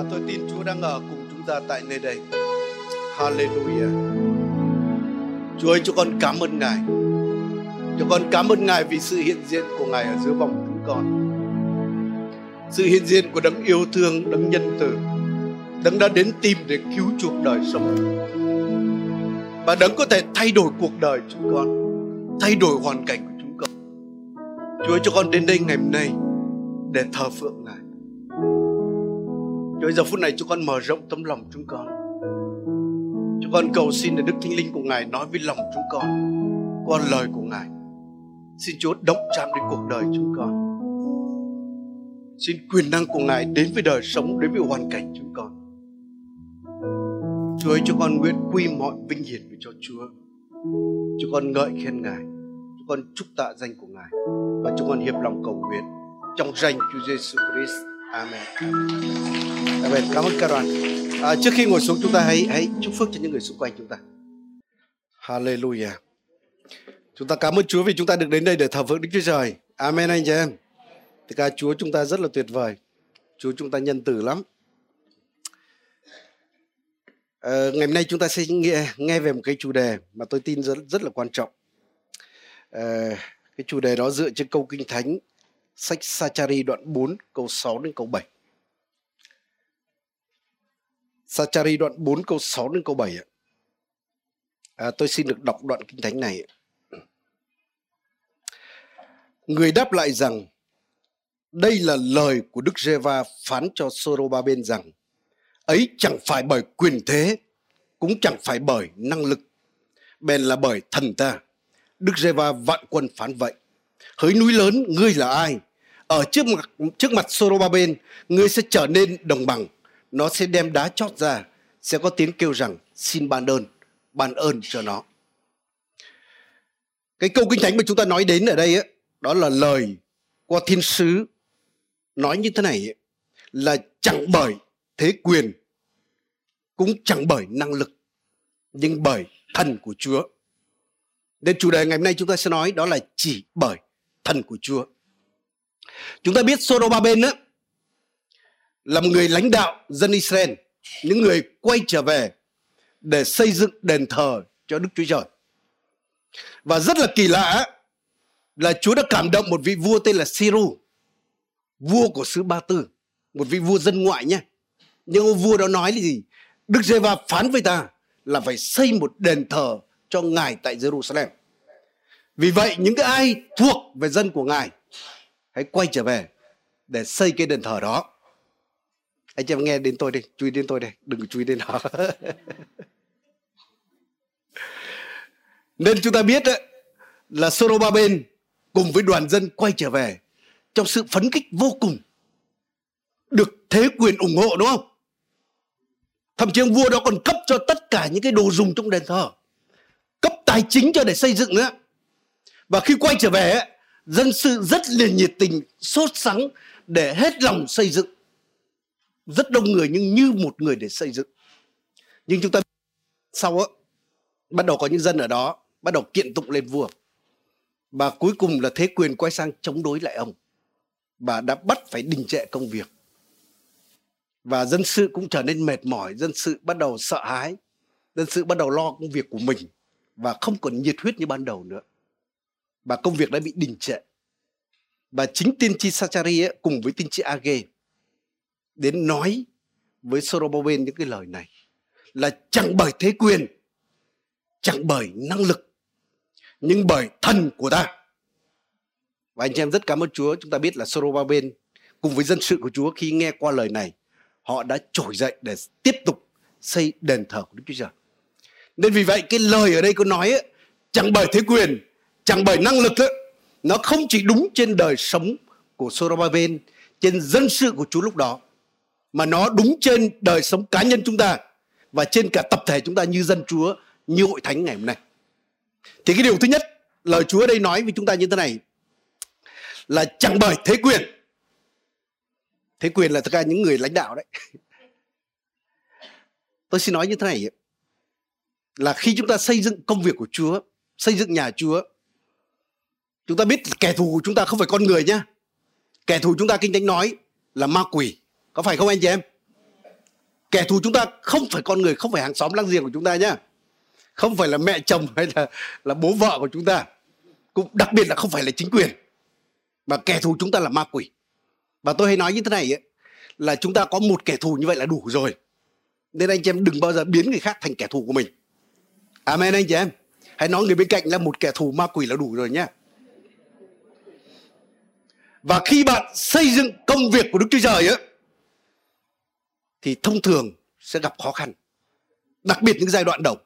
Và tôi tin Chúa đang ở cùng chúng ta tại nơi đây. Hallelujah. Chúa ơi, chúng con cảm ơn Ngài. Chúng con cảm ơn Ngài vì sự hiện diện của Ngài ở giữa vòng chúng con. Sự hiện diện của đấng yêu thương, đấng nhân từ, đấng đã đến tìm để cứu chuộc đời sống. Và đấng có thể thay đổi cuộc đời chúng con, thay đổi hoàn cảnh của chúng con. Chúa ơi, cho con đến đây ngày hôm nay để thờ phượng Ngài. Chúa giờ phút này chúng con mở rộng tấm lòng chúng con. Chúng con cầu xin để Đức Thánh Linh của Ngài nói với lòng chúng con qua lời của Ngài. Xin Chúa động chạm đến cuộc đời chúng con. Xin quyền năng của Ngài đến với đời sống, đến với hoàn cảnh chúng con. Chúa ơi, cho con nguyện quy mọi vinh hiển về cho Chúa. Chúng con ngợi khen Ngài. Chúng con chúc tạ danh của Ngài. Và chúng con hiệp lòng cầu nguyện trong danh Chúa Giêsu Christ. Amen. Amen. Cảm ơn các đoàn. À, trước khi ngồi xuống chúng ta hãy hãy chúc phước cho những người xung quanh chúng ta. Hallelujah. Chúng ta cảm ơn Chúa vì chúng ta được đến đây để thờ phượng Đức Chúa Trời. Amen anh chị em. Thì ca Chúa chúng ta rất là tuyệt vời. Chúa chúng ta nhân từ lắm. À, ngày hôm nay chúng ta sẽ nghe nghe về một cái chủ đề mà tôi tin rất rất là quan trọng. À, cái chủ đề đó dựa trên câu kinh thánh sách Sachari đoạn 4 câu 6 đến câu 7. Sachari đoạn 4 câu 6 đến câu 7 ạ. À, tôi xin được đọc đoạn kinh thánh này. Người đáp lại rằng đây là lời của Đức Giê-va phán cho Sorobaben rằng ấy chẳng phải bởi quyền thế cũng chẳng phải bởi năng lực bèn là bởi thần ta Đức Giê-va vạn quân phán vậy hỡi núi lớn ngươi là ai? Ở trước mặt trước mặt Sorobaben ngươi sẽ trở nên đồng bằng. Nó sẽ đem đá chót ra sẽ có tiếng kêu rằng xin ban ơn ban ơn cho nó. Cái câu kinh thánh mà chúng ta nói đến ở đây ấy, đó là lời qua thiên sứ nói như thế này ấy, là chẳng bởi thế quyền cũng chẳng bởi năng lực nhưng bởi thần của Chúa. Nên chủ đề ngày hôm nay chúng ta sẽ nói đó là chỉ bởi thần của Chúa. Chúng ta biết Sorobaben á là một người lãnh đạo dân Israel, những người quay trở về để xây dựng đền thờ cho Đức Chúa Trời. Và rất là kỳ lạ là Chúa đã cảm động một vị vua tên là Siru, vua của xứ Ba Tư, một vị vua dân ngoại nhé. Nhưng ông vua đó nói là gì? Đức Giê-va phán với ta là phải xây một đền thờ cho Ngài tại Jerusalem. Vì vậy những cái ai thuộc về dân của Ngài hãy quay trở về để xây cái đền thờ đó. Anh chị em nghe đến tôi đi, chú ý đến tôi đây, đừng chú ý đến họ. Nên chúng ta biết đấy, là Sorobaben cùng với đoàn dân quay trở về trong sự phấn khích vô cùng được thế quyền ủng hộ đúng không? Thậm chí ông vua đó còn cấp cho tất cả những cái đồ dùng trong đền thờ. Cấp tài chính cho để xây dựng nữa. Và khi quay trở về, dân sự rất là nhiệt tình, sốt sắng để hết lòng xây dựng. Rất đông người nhưng như một người để xây dựng. Nhưng chúng ta sau đó, bắt đầu có những dân ở đó bắt đầu kiện tụng lên vua. Và cuối cùng là thế quyền quay sang chống đối lại ông. Và đã bắt phải đình trệ công việc và dân sự cũng trở nên mệt mỏi dân sự bắt đầu sợ hãi dân sự bắt đầu lo công việc của mình và không còn nhiệt huyết như ban đầu nữa và công việc đã bị đình trệ. Và chính tiên tri Sachari ấy, cùng với tiên tri Age đến nói với Sorobaben những cái lời này. Là chẳng bởi thế quyền chẳng bởi năng lực nhưng bởi thần của ta. Và anh chị em rất cảm ơn Chúa. Chúng ta biết là Sorobaben cùng với dân sự của Chúa khi nghe qua lời này họ đã trỗi dậy để tiếp tục xây đền thờ của Đức Chúa Trời. Nên vì vậy cái lời ở đây có nói ấy, chẳng bởi thế quyền, chẳng bởi năng lực ấy, nó không chỉ đúng trên đời sống của Sorobaben, trên dân sự của Chúa lúc đó, mà nó đúng trên đời sống cá nhân chúng ta và trên cả tập thể chúng ta như dân Chúa, như hội thánh ngày hôm nay. Thì cái điều thứ nhất, lời Chúa ở đây nói với chúng ta như thế này là chẳng bởi thế quyền thế quyền là tất cả những người lãnh đạo đấy tôi xin nói như thế này là khi chúng ta xây dựng công việc của Chúa xây dựng nhà Chúa chúng ta biết kẻ thù của chúng ta không phải con người nhá. Kẻ thù chúng ta kinh thánh nói là ma quỷ. Có phải không anh chị em? Kẻ thù chúng ta không phải con người không phải hàng xóm láng giềng của chúng ta nhé không phải là mẹ chồng hay là là bố vợ của chúng ta. Cũng đặc biệt là không phải là chính quyền. Mà kẻ thù chúng ta là ma quỷ. Và tôi hay nói như thế này ấy, là chúng ta có một kẻ thù như vậy là đủ rồi. Nên anh chị em đừng bao giờ biến người khác thành kẻ thù của mình. Amen anh chị em. Hãy nói người bên cạnh là một kẻ thù ma quỷ là đủ rồi nhé và khi bạn xây dựng công việc của đức chúa trời ấy, thì thông thường sẽ gặp khó khăn đặc biệt những giai đoạn đầu.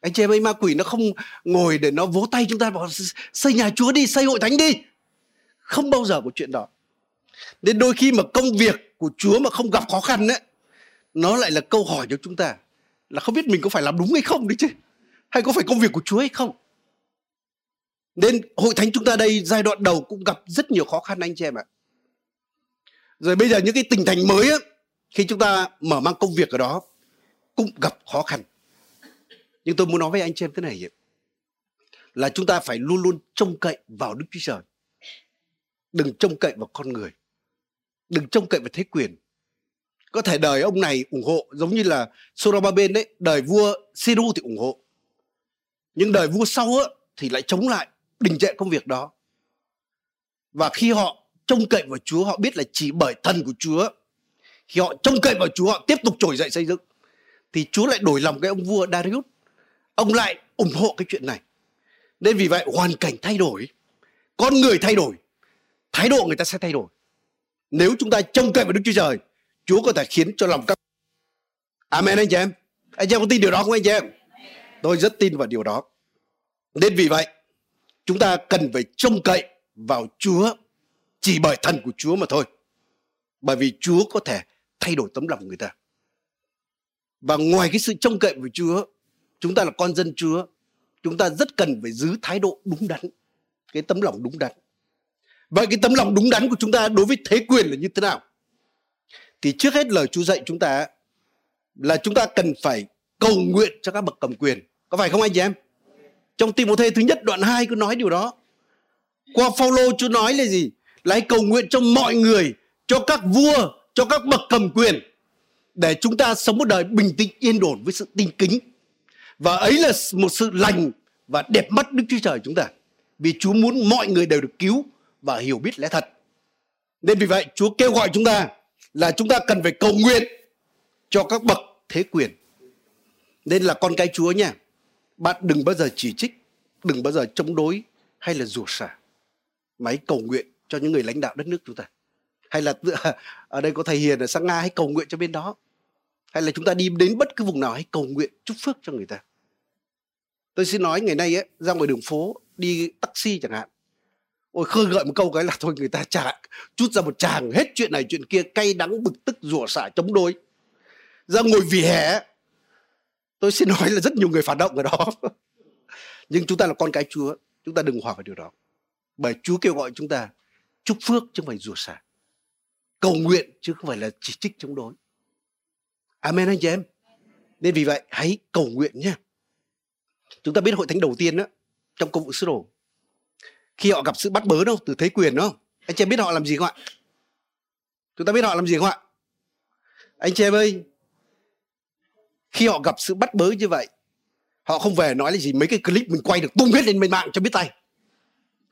Anh chị em ơi ma quỷ nó không ngồi để nó vỗ tay chúng ta bảo xây nhà chúa đi xây hội thánh đi. Không bao giờ có chuyện đó. Nên đôi khi mà công việc của chúa mà không gặp khó khăn ấy nó lại là câu hỏi cho chúng ta là không biết mình có phải làm đúng hay không đấy chứ? Hay có phải công việc của chúa hay không? Nên hội thánh chúng ta đây giai đoạn đầu cũng gặp rất nhiều khó khăn anh chị em ạ rồi bây giờ những cái tỉnh thành mới á khi chúng ta mở mang công việc ở đó cũng gặp khó khăn nhưng tôi muốn nói với anh chị em thế này là chúng ta phải luôn luôn trông cậy vào Đức Chúa Trời. Đừng trông cậy vào con người. Đừng trông cậy vào thế quyền. Có thể đời ông này ủng hộ giống như là Sorobaben đấy, đời vua Siru thì ủng hộ. Nhưng đời vua sau á, thì lại chống lại, đình trệ công việc đó. Và khi họ trông cậy vào Chúa, họ biết là chỉ bởi thần của Chúa. Khi họ trông cậy vào Chúa, họ tiếp tục trỗi dậy xây dựng. Thì Chúa lại đổi lòng cái ông vua Darius ông lại ủng hộ cái chuyện này nên vì vậy hoàn cảnh thay đổi con người thay đổi thái độ người ta sẽ thay đổi nếu chúng ta trông cậy vào đức chúa trời chúa có thể khiến cho lòng các amen anh chị em anh chị em có tin điều đó không anh chị em tôi rất tin vào điều đó nên vì vậy chúng ta cần phải trông cậy vào chúa chỉ bởi thần của chúa mà thôi bởi vì chúa có thể thay đổi tấm lòng người ta và ngoài cái sự trông cậy vào chúa chúng ta là con dân Chúa, chúng ta rất cần phải giữ thái độ đúng đắn, cái tấm lòng đúng đắn. Vậy cái tấm lòng đúng đắn của chúng ta đối với thế quyền là như thế nào? Thì trước hết lời Chúa dạy chúng ta là chúng ta cần phải cầu nguyện cho các bậc cầm quyền. Có phải không anh chị em? Trong Tim Thê thứ nhất đoạn 2 cứ nói điều đó. Qua Phaolô Chúa nói là gì? Là hãy cầu nguyện cho mọi người, cho các vua, cho các bậc cầm quyền để chúng ta sống một đời bình tĩnh yên ổn với sự tinh kính và ấy là một sự lành và đẹp mắt Đức Chúa Trời chúng ta. Vì Chúa muốn mọi người đều được cứu và hiểu biết lẽ thật. Nên vì vậy Chúa kêu gọi chúng ta là chúng ta cần phải cầu nguyện cho các bậc thế quyền. Nên là con cái Chúa nha. Bạn đừng bao giờ chỉ trích, đừng bao giờ chống đối hay là rủa xả. Mà hãy cầu nguyện cho những người lãnh đạo đất nước chúng ta. Hay là ở đây có thầy Hiền ở sang Nga hãy cầu nguyện cho bên đó. Hay là chúng ta đi đến bất cứ vùng nào hãy cầu nguyện chúc phước cho người ta tôi xin nói ngày nay ấy, ra ngoài đường phố đi taxi chẳng hạn ôi khơi gợi một câu cái là thôi người ta trả chút ra một tràng hết chuyện này chuyện kia cay đắng bực tức rủa xả chống đối ra ngồi vỉa hè tôi xin nói là rất nhiều người phản động ở đó. Nhưng chúng ta là con cái chúa, chúng ta đừng hòa vào điều đó. Bởi chúa kêu gọi chúng ta chúc phước chứ không phải rủa xả. Cầu nguyện chứ không phải là chỉ trích chống đối. Amen anh chị em. Nên vì vậy, hãy cầu nguyện nhé chúng ta biết hội thánh đầu tiên đó trong công vụ sứ đồ. Khi họ gặp sự bắt bớ đâu, từ thế quyền đó. Anh chị em biết họ làm gì không ạ? Chúng ta biết họ làm gì không ạ? Anh chị em ơi khi họ gặp sự bắt bớ như vậy, họ không về nói là gì, mấy cái clip mình quay được tung hết lên bên mạng cho biết tay.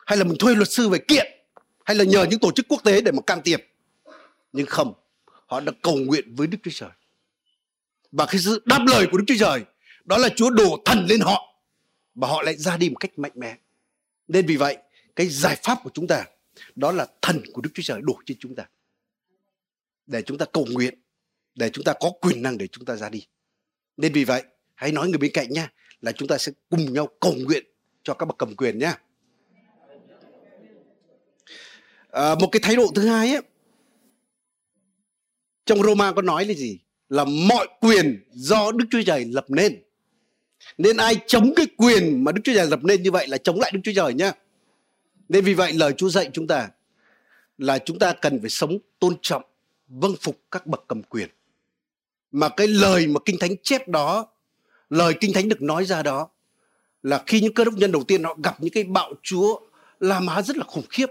Hay là mình thuê luật sư về kiện, hay là nhờ những tổ chức quốc tế để mà can thiệp. Nhưng không, họ đã cầu nguyện với đức chúa trời. Và cái sự đáp lời của đức chúa trời, đó là chúa đổ thần lên họ, và họ lại ra đi một cách mạnh mẽ. Nên vì vậy, cái giải pháp của chúng ta, đó là thần của đức chúa trời đổ trên chúng ta. Để chúng ta cầu nguyện, để chúng ta có quyền năng để chúng ta ra đi nên vì vậy hãy nói người bên cạnh nha là chúng ta sẽ cùng nhau cầu nguyện cho các bậc cầm quyền nhé à, một cái thái độ thứ hai ấy trong Roma có nói là gì là mọi quyền do Đức Chúa Trời lập nên nên ai chống cái quyền mà Đức Chúa Trời lập nên như vậy là chống lại Đức Chúa Trời nhá. Nên vì vậy lời Chúa dạy chúng ta là chúng ta cần phải sống tôn trọng, vâng phục các bậc cầm quyền. Mà cái lời mà Kinh Thánh chép đó, lời Kinh Thánh được nói ra đó là khi những cơ đốc nhân đầu tiên họ gặp những cái bạo chúa La má rất là khủng khiếp.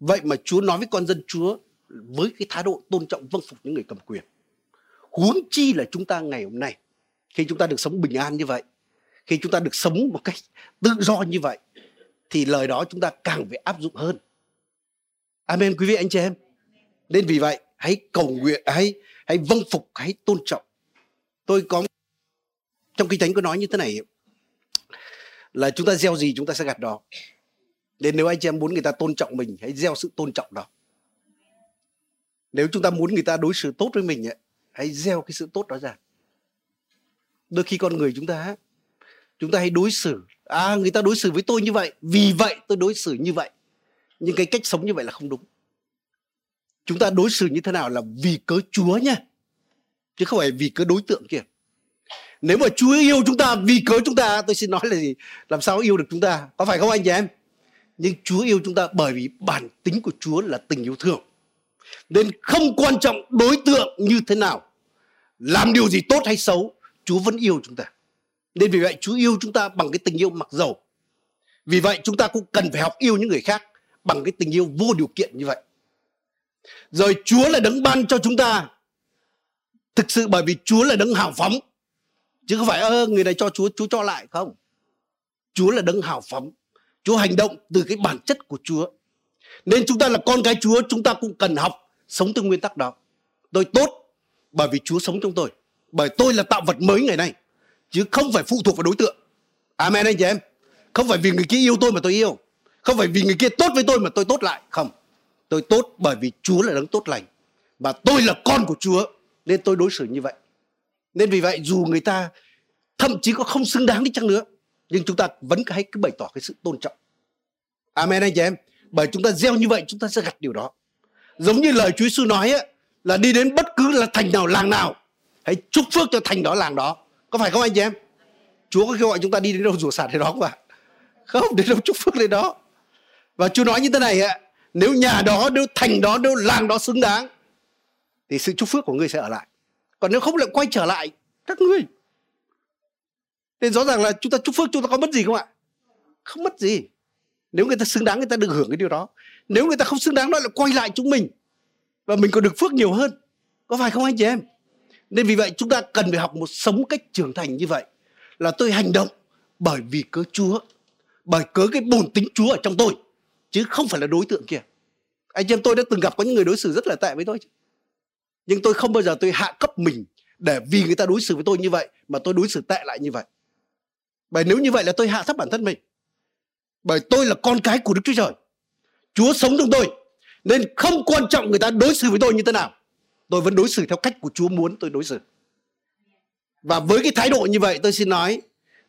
Vậy mà Chúa nói với con dân Chúa với cái thái độ tôn trọng vâng phục những người cầm quyền. huống chi là chúng ta ngày hôm nay khi chúng ta được sống bình an như vậy khi chúng ta được sống một cách tự do như vậy thì lời đó chúng ta càng phải áp dụng hơn amen quý vị anh chị em nên vì vậy hãy cầu nguyện hãy hãy vâng phục, hãy tôn trọng. Tôi có trong kinh thánh có nói như thế này. Là chúng ta gieo gì chúng ta sẽ gặt đó. Nên nếu anh chị em muốn người ta tôn trọng mình, hãy gieo sự tôn trọng đó. Nếu chúng ta muốn người ta đối xử tốt với mình hãy gieo cái sự tốt đó ra. Đôi khi con người chúng ta chúng ta hãy đối xử. À người ta đối xử với tôi như vậy, vì vậy tôi đối xử như vậy. Nhưng cái cách sống như vậy là không đúng chúng ta đối xử như thế nào là vì cớ chúa nha chứ không phải vì cớ đối tượng kia. Nếu mà chúa yêu chúng ta vì cớ chúng ta, tôi xin nói là gì? Làm sao yêu được chúng ta? Có phải không anh chị em? Nhưng chúa yêu chúng ta bởi vì bản tính của chúa là tình yêu thương. Nên không quan trọng đối tượng như thế nào, làm điều gì tốt hay xấu, chúa vẫn yêu chúng ta. Nên vì vậy Chúa yêu chúng ta bằng cái tình yêu mặc dầu. Vì vậy chúng ta cũng cần phải học yêu những người khác bằng cái tình yêu vô điều kiện như vậy. Rồi Chúa là đấng ban cho chúng ta. Thực sự bởi vì Chúa là đấng hào phóng. Chứ không phải ơ người này cho Chúa, Chúa cho lại không. Chúa là đấng hào phóng. Chúa hành động từ cái bản chất của Chúa. Nên chúng ta là con cái Chúa, chúng ta cũng cần học sống theo nguyên tắc đó. Tôi tốt bởi vì Chúa sống trong tôi. Bởi tôi là tạo vật mới ngày nay chứ không phải phụ thuộc vào đối tượng amen anh chị em không phải vì người kia yêu tôi mà tôi yêu không phải vì người kia tốt với tôi mà tôi tốt lại không tôi tốt bởi vì chúa là đấng tốt lành và tôi là con của chúa nên tôi đối xử như vậy. Nên vì vậy dù người ta thậm chí có không xứng đáng đi chăng nữa nhưng chúng ta vẫn hãy cứ bày tỏ cái sự tôn trọng. Amen anh chị em. Bởi chúng ta gieo như vậy chúng ta sẽ gặt điều đó. Giống như lời Chúa Giêsu nói ấy, là đi đến bất cứ là thành nào làng nào hãy chúc phước cho thành đó làng đó. Có phải không anh chị em? Chúa có kêu gọi chúng ta đi đến đâu rủa sạt đến đó không ạ? Không đến đâu chúc phước đến đó. Và chúa nói như thế này ạ nếu nhà đó nếu thành đó nếu làng đó xứng đáng thì sự chúc phước của ngươi sẽ ở lại. Còn nếu không lại quay trở lại các ngươi. Nên rõ ràng là chúng ta chúc phước chúng ta có mất gì không ạ? Không mất gì. Nếu người ta xứng đáng người ta được hưởng cái điều đó. Nếu người ta không xứng đáng nó lại quay lại chúng mình. Và mình còn được phước nhiều hơn. Có phải không anh chị em? Nên vì vậy chúng ta cần phải học một sống cách trưởng thành như vậy. Là tôi hành động bởi vì cớ Chúa, bởi cớ cái bổn tính Chúa ở trong tôi, chứ không phải là đối tượng kia. Anh em tôi đã từng gặp có những người đối xử rất là tệ với tôi. Nhưng tôi không bao giờ tôi hạ cấp mình để vì người ta đối xử với tôi như vậy, mà tôi đối xử tệ lại như vậy. Bởi nếu như vậy là tôi hạ thấp bản thân mình. Bởi tôi là con cái của Đức Chúa Trời. Chúa sống trong tôi. Nên không quan trọng người ta đối xử với tôi như thế nào tôi vẫn đối xử theo cách của Chúa muốn tôi đối xử. Và với cái thái độ như vậy, tôi xin nói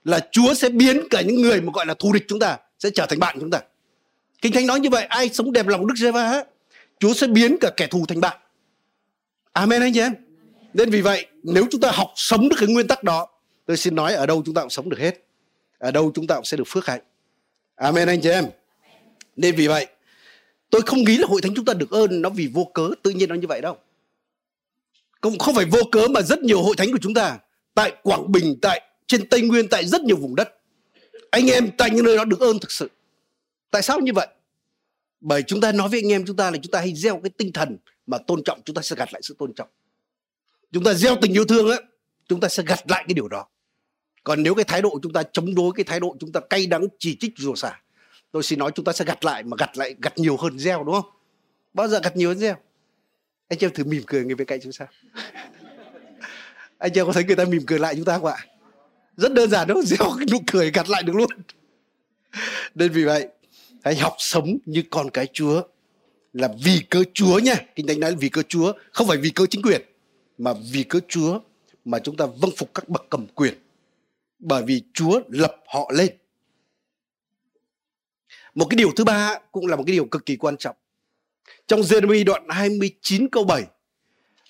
là Chúa sẽ biến cả những người mà gọi là thù địch chúng ta sẽ trở thành bạn chúng ta. Kinh Thánh nói như vậy, ai sống đẹp lòng Đức Giê-va Chúa sẽ biến cả kẻ thù thành bạn. Amen anh chị em. Nên vì vậy, nếu chúng ta học sống được cái nguyên tắc đó, tôi xin nói ở đâu chúng ta cũng sống được hết. Ở đâu chúng ta cũng sẽ được phước hạnh. Amen anh chị em. Nên vì vậy, tôi không nghĩ là hội thánh chúng ta được ơn nó vì vô cớ tự nhiên nó như vậy đâu cũng không phải vô cớ mà rất nhiều hội thánh của chúng ta tại Quảng Bình, tại trên Tây Nguyên, tại rất nhiều vùng đất. Anh em tại những nơi đó được ơn thực sự. Tại sao như vậy? Bởi chúng ta nói với anh em chúng ta là chúng ta hay gieo cái tinh thần mà tôn trọng chúng ta sẽ gặt lại sự tôn trọng. Chúng ta gieo tình yêu thương á, chúng ta sẽ gặt lại cái điều đó. Còn nếu cái thái độ chúng ta chống đối cái thái độ chúng ta cay đắng chỉ trích rủa xả, tôi xin nói chúng ta sẽ gặt lại mà gặt lại gặt nhiều hơn gieo đúng không? Bao giờ gặt nhiều hơn gieo? anh chị em thử mỉm cười người bên cạnh chúng ta anh chị em có thấy người ta mỉm cười lại chúng ta không ạ rất đơn giản đâu gieo nụ cười gặt lại được luôn nên vì vậy hãy học sống như con cái chúa là vì cơ chúa nha. Kinh thánh nói là vì cơ chúa không phải vì cơ chính quyền mà vì cơ chúa mà chúng ta vâng phục các bậc cầm quyền. Bởi vì chúa lập họ lên. Một cái điều thứ ba cũng là một cái điều cực kỳ quan trọng. Trong Jeremy đoạn 29 câu 7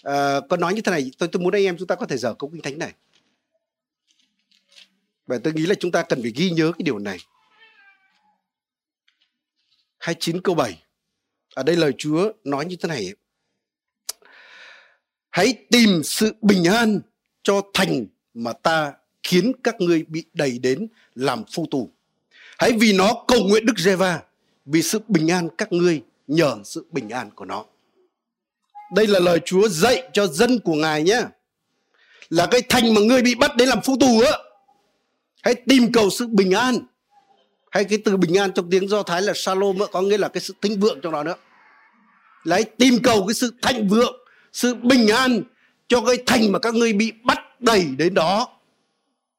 à, có nói như thế này. Tôi tôi muốn anh em chúng ta có thể dở câu kinh thánh này. Và tôi nghĩ là chúng ta cần phải ghi nhớ cái điều này. 29 câu 7 ở đây lời Chúa nói như thế này Hãy tìm sự bình an cho thành mà ta khiến các ngươi bị đầy đến làm phu tù. Hãy vì nó cầu nguyện Đức Giê-va, vì sự bình an các ngươi nhờ sự bình an của nó. Đây là lời Chúa dạy cho dân của Ngài nhé. là cái thành mà ngươi bị bắt đến làm phu tù á hãy tìm cầu sự bình an hay cái từ bình an trong tiếng do thái là shalom có nghĩa là cái sự thịnh vượng trong đó nữa. Lấy tìm cầu cái sự thịnh vượng, sự bình an cho cái thành mà các ngươi bị bắt đẩy đến đó.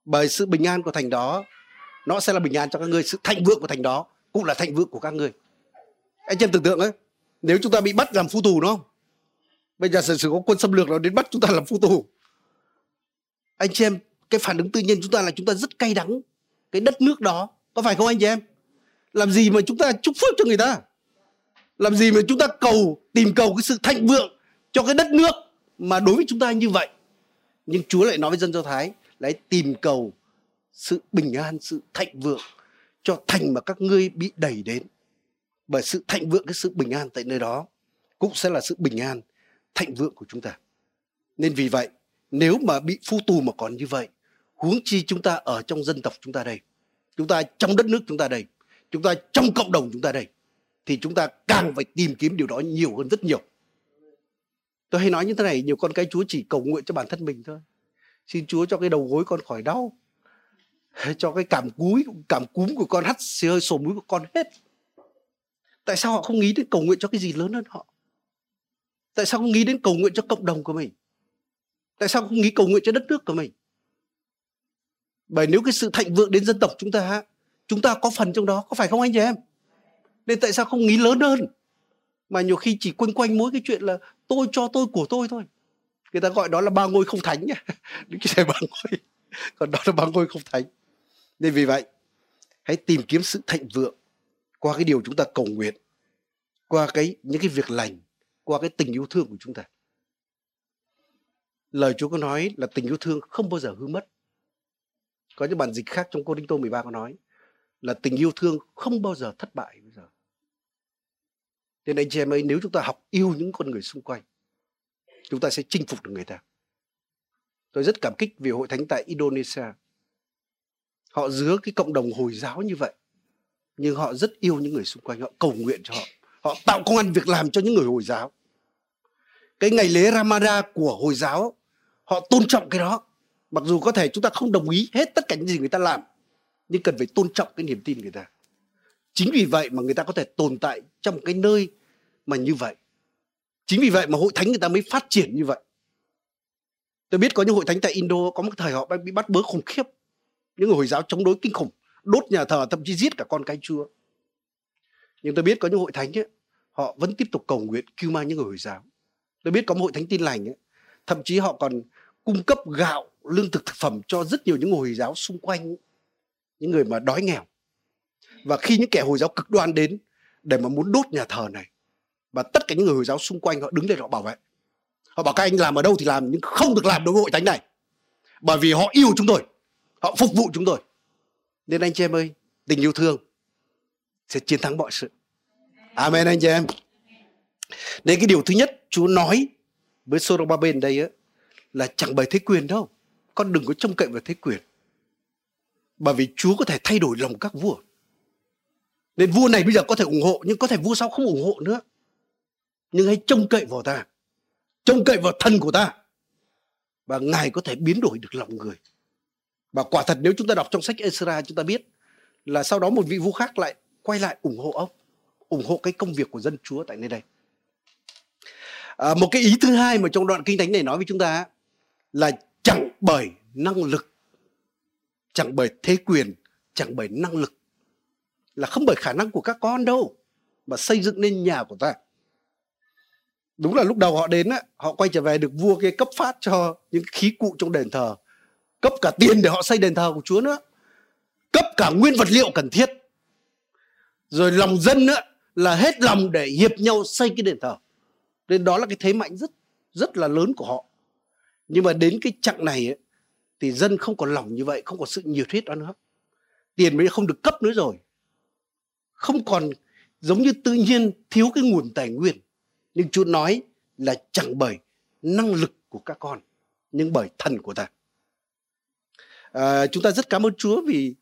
Bởi sự bình an của thành đó, nó sẽ là bình an cho các ngươi, sự thịnh vượng của thành đó cũng là thịnh vượng của các ngươi. Anh em tưởng tượng ấy, nếu chúng ta bị bắt làm phu tù đúng không? Bây giờ sự có quân xâm lược nó đến bắt chúng ta làm phu tù. Anh chị em, cái phản ứng tự nhiên chúng ta là chúng ta rất cay đắng. Cái đất nước đó có phải không anh chị em? Làm gì mà chúng ta chúc phước cho người ta? Làm gì mà chúng ta cầu, tìm cầu cái sự thịnh vượng cho cái đất nước mà đối với chúng ta như vậy? Nhưng chúa lại nói với dân do thái lại tìm cầu sự bình an, sự thịnh vượng cho thành mà các ngươi bị đẩy đến. Bởi sự thịnh vượng, cái sự bình an tại nơi đó cũng sẽ là sự bình an, thịnh vượng của chúng ta. Nên vì vậy, nếu mà bị phu tù mà còn như vậy, huống chi chúng ta ở trong dân tộc chúng ta đây chúng ta trong đất nước chúng ta đây, chúng ta trong cộng đồng chúng ta đây, thì chúng ta càng phải tìm kiếm điều đó nhiều hơn rất nhiều. Tôi hay nói như thế này, nhiều con cái chúa chỉ cầu nguyện cho bản thân mình thôi. Xin chúa cho cái đầu gối con khỏi đau, cho cái cảm cúi, cảm cúm của con hắt xì hơi sổ mũi của con hết. Tại sao họ không nghĩ đến cầu nguyện cho cái gì lớn hơn họ? Tại sao không nghĩ đến cầu nguyện cho cộng đồng của mình? Tại sao không nghĩ cầu nguyện cho đất nước của mình? Bởi nếu cái sự thịnh vượng đến dân tộc chúng ta chúng ta có phần trong đó, có phải không anh chị em? Nên tại sao không nghĩ lớn hơn? Mà nhiều khi chỉ quanh quanh mỗi cái chuyện là tôi cho tôi, của tôi thôi. Người ta gọi đó là ba ngôi không thánh nhá. Những cái ba ngôi. Còn đó là ba ngôi không thánh. Nên vì vậy, hãy tìm kiếm sự thịnh vượng qua cái điều chúng ta cầu nguyện, qua cái, những cái việc lành, qua cái tình yêu thương của chúng ta. Lời Chúa có nói là tình yêu thương không bao giờ hư mất có những bản dịch khác trong Cô Đinh Tô 13 có nói là tình yêu thương không bao giờ thất bại bây giờ. Nên anh chị em ơi, nếu chúng ta học yêu những con người xung quanh, chúng ta sẽ chinh phục được người ta. Tôi rất cảm kích vì hội thánh tại Indonesia, họ giữa cái cộng đồng hồi giáo như vậy, nhưng họ rất yêu những người xung quanh, họ cầu nguyện cho họ. Họ tạo công ăn việc làm cho những người hồi giáo. Cái ngày lễ Ramadan của hồi giáo, họ tôn trọng cái đó mặc dù có thể chúng ta không đồng ý hết tất cả những gì người ta làm nhưng cần phải tôn trọng cái niềm tin người ta. Chính vì vậy mà người ta có thể tồn tại trong cái nơi mà như vậy. Chính vì vậy mà hội thánh người ta mới phát triển như vậy. Tôi biết có những hội thánh tại Indo có một thời họ bị bắt bớ khủng khiếp. Những người hồi giáo chống đối kinh khủng đốt nhà thờ thậm chí giết cả con cái chúa. Nhưng tôi biết có những hội thánh ấy, họ vẫn tiếp tục cầu nguyện cứu mang những người hồi giáo. Tôi biết có một hội thánh tin lành ấy, thậm chí họ còn cung cấp gạo lương thực thực phẩm cho rất nhiều những người hồi giáo xung quanh những người mà đói nghèo. Và khi những kẻ hồi giáo cực đoan đến để mà muốn đốt nhà thờ này và tất cả những người hồi giáo xung quanh họ đứng lên họ bảo vệ. Họ bảo các anh làm ở đâu thì làm nhưng không được làm đối với hội thánh này. Bởi vì họ yêu chúng tôi họ phục vụ chúng tôi. Nên anh chị em ơi tình yêu thương sẽ chiến thắng mọi sự. Amen anh chị em. Nên cái điều thứ nhất chúa nói với Sodom ba bên đây á, là chẳng bởi thế quyền đâu con đừng có trông cậy vào thế quyền. Bởi vì chúa có thể thay đổi lòng các vua. Nên vua này bây giờ có thể ủng hộ nhưng có thể vua sau không ủng hộ nữa. Nhưng hãy trông cậy vào ta. Trông cậy vào thân của ta. Và ngài có thể biến đổi được lòng người. Và quả thật nếu chúng ta đọc trong sách Esra chúng ta biết là sau đó một vị vua khác lại quay lại ủng hộ ông ủng hộ cái công việc của dân chúa tại nơi đây. À, một cái ý thứ hai mà trong đoạn kinh thánh này nói với chúng ta là chẳng bởi năng lực chẳng bởi thế quyền chẳng bởi năng lực là không bởi khả năng của các con đâu mà xây dựng nên nhà của ta. Đúng là lúc đầu họ đến á, họ quay trở về được vua kia cấp phát cho những khí cụ trong đền thờ cấp cả tiền để họ xây đền thờ của chúa nữa cấp cả nguyên vật liệu cần thiết. Rồi lòng dân nữa là hết lòng để hiệp nhau xây cái đền thờ. Nên đó là cái thế mạnh rất rất là lớn của họ nhưng mà đến cái chặng này ấy, thì dân không còn lòng như vậy không còn sự nhiệt huyết đó nữa. Tiền mới không được cấp nữa rồi. Không còn giống như tự nhiên thiếu cái nguồn tài nguyên. Nhưng Chúa nói là chẳng bởi năng lực của các con nhưng bởi thần của ta. À, chúng ta rất cảm ơn Chúa vì